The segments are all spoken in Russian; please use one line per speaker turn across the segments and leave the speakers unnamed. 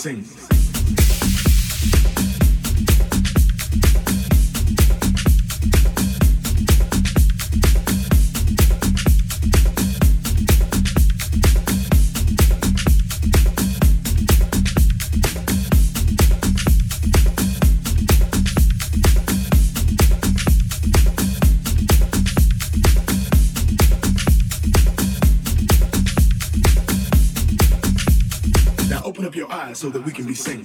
sempre. me sing.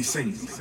be singing.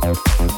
Thank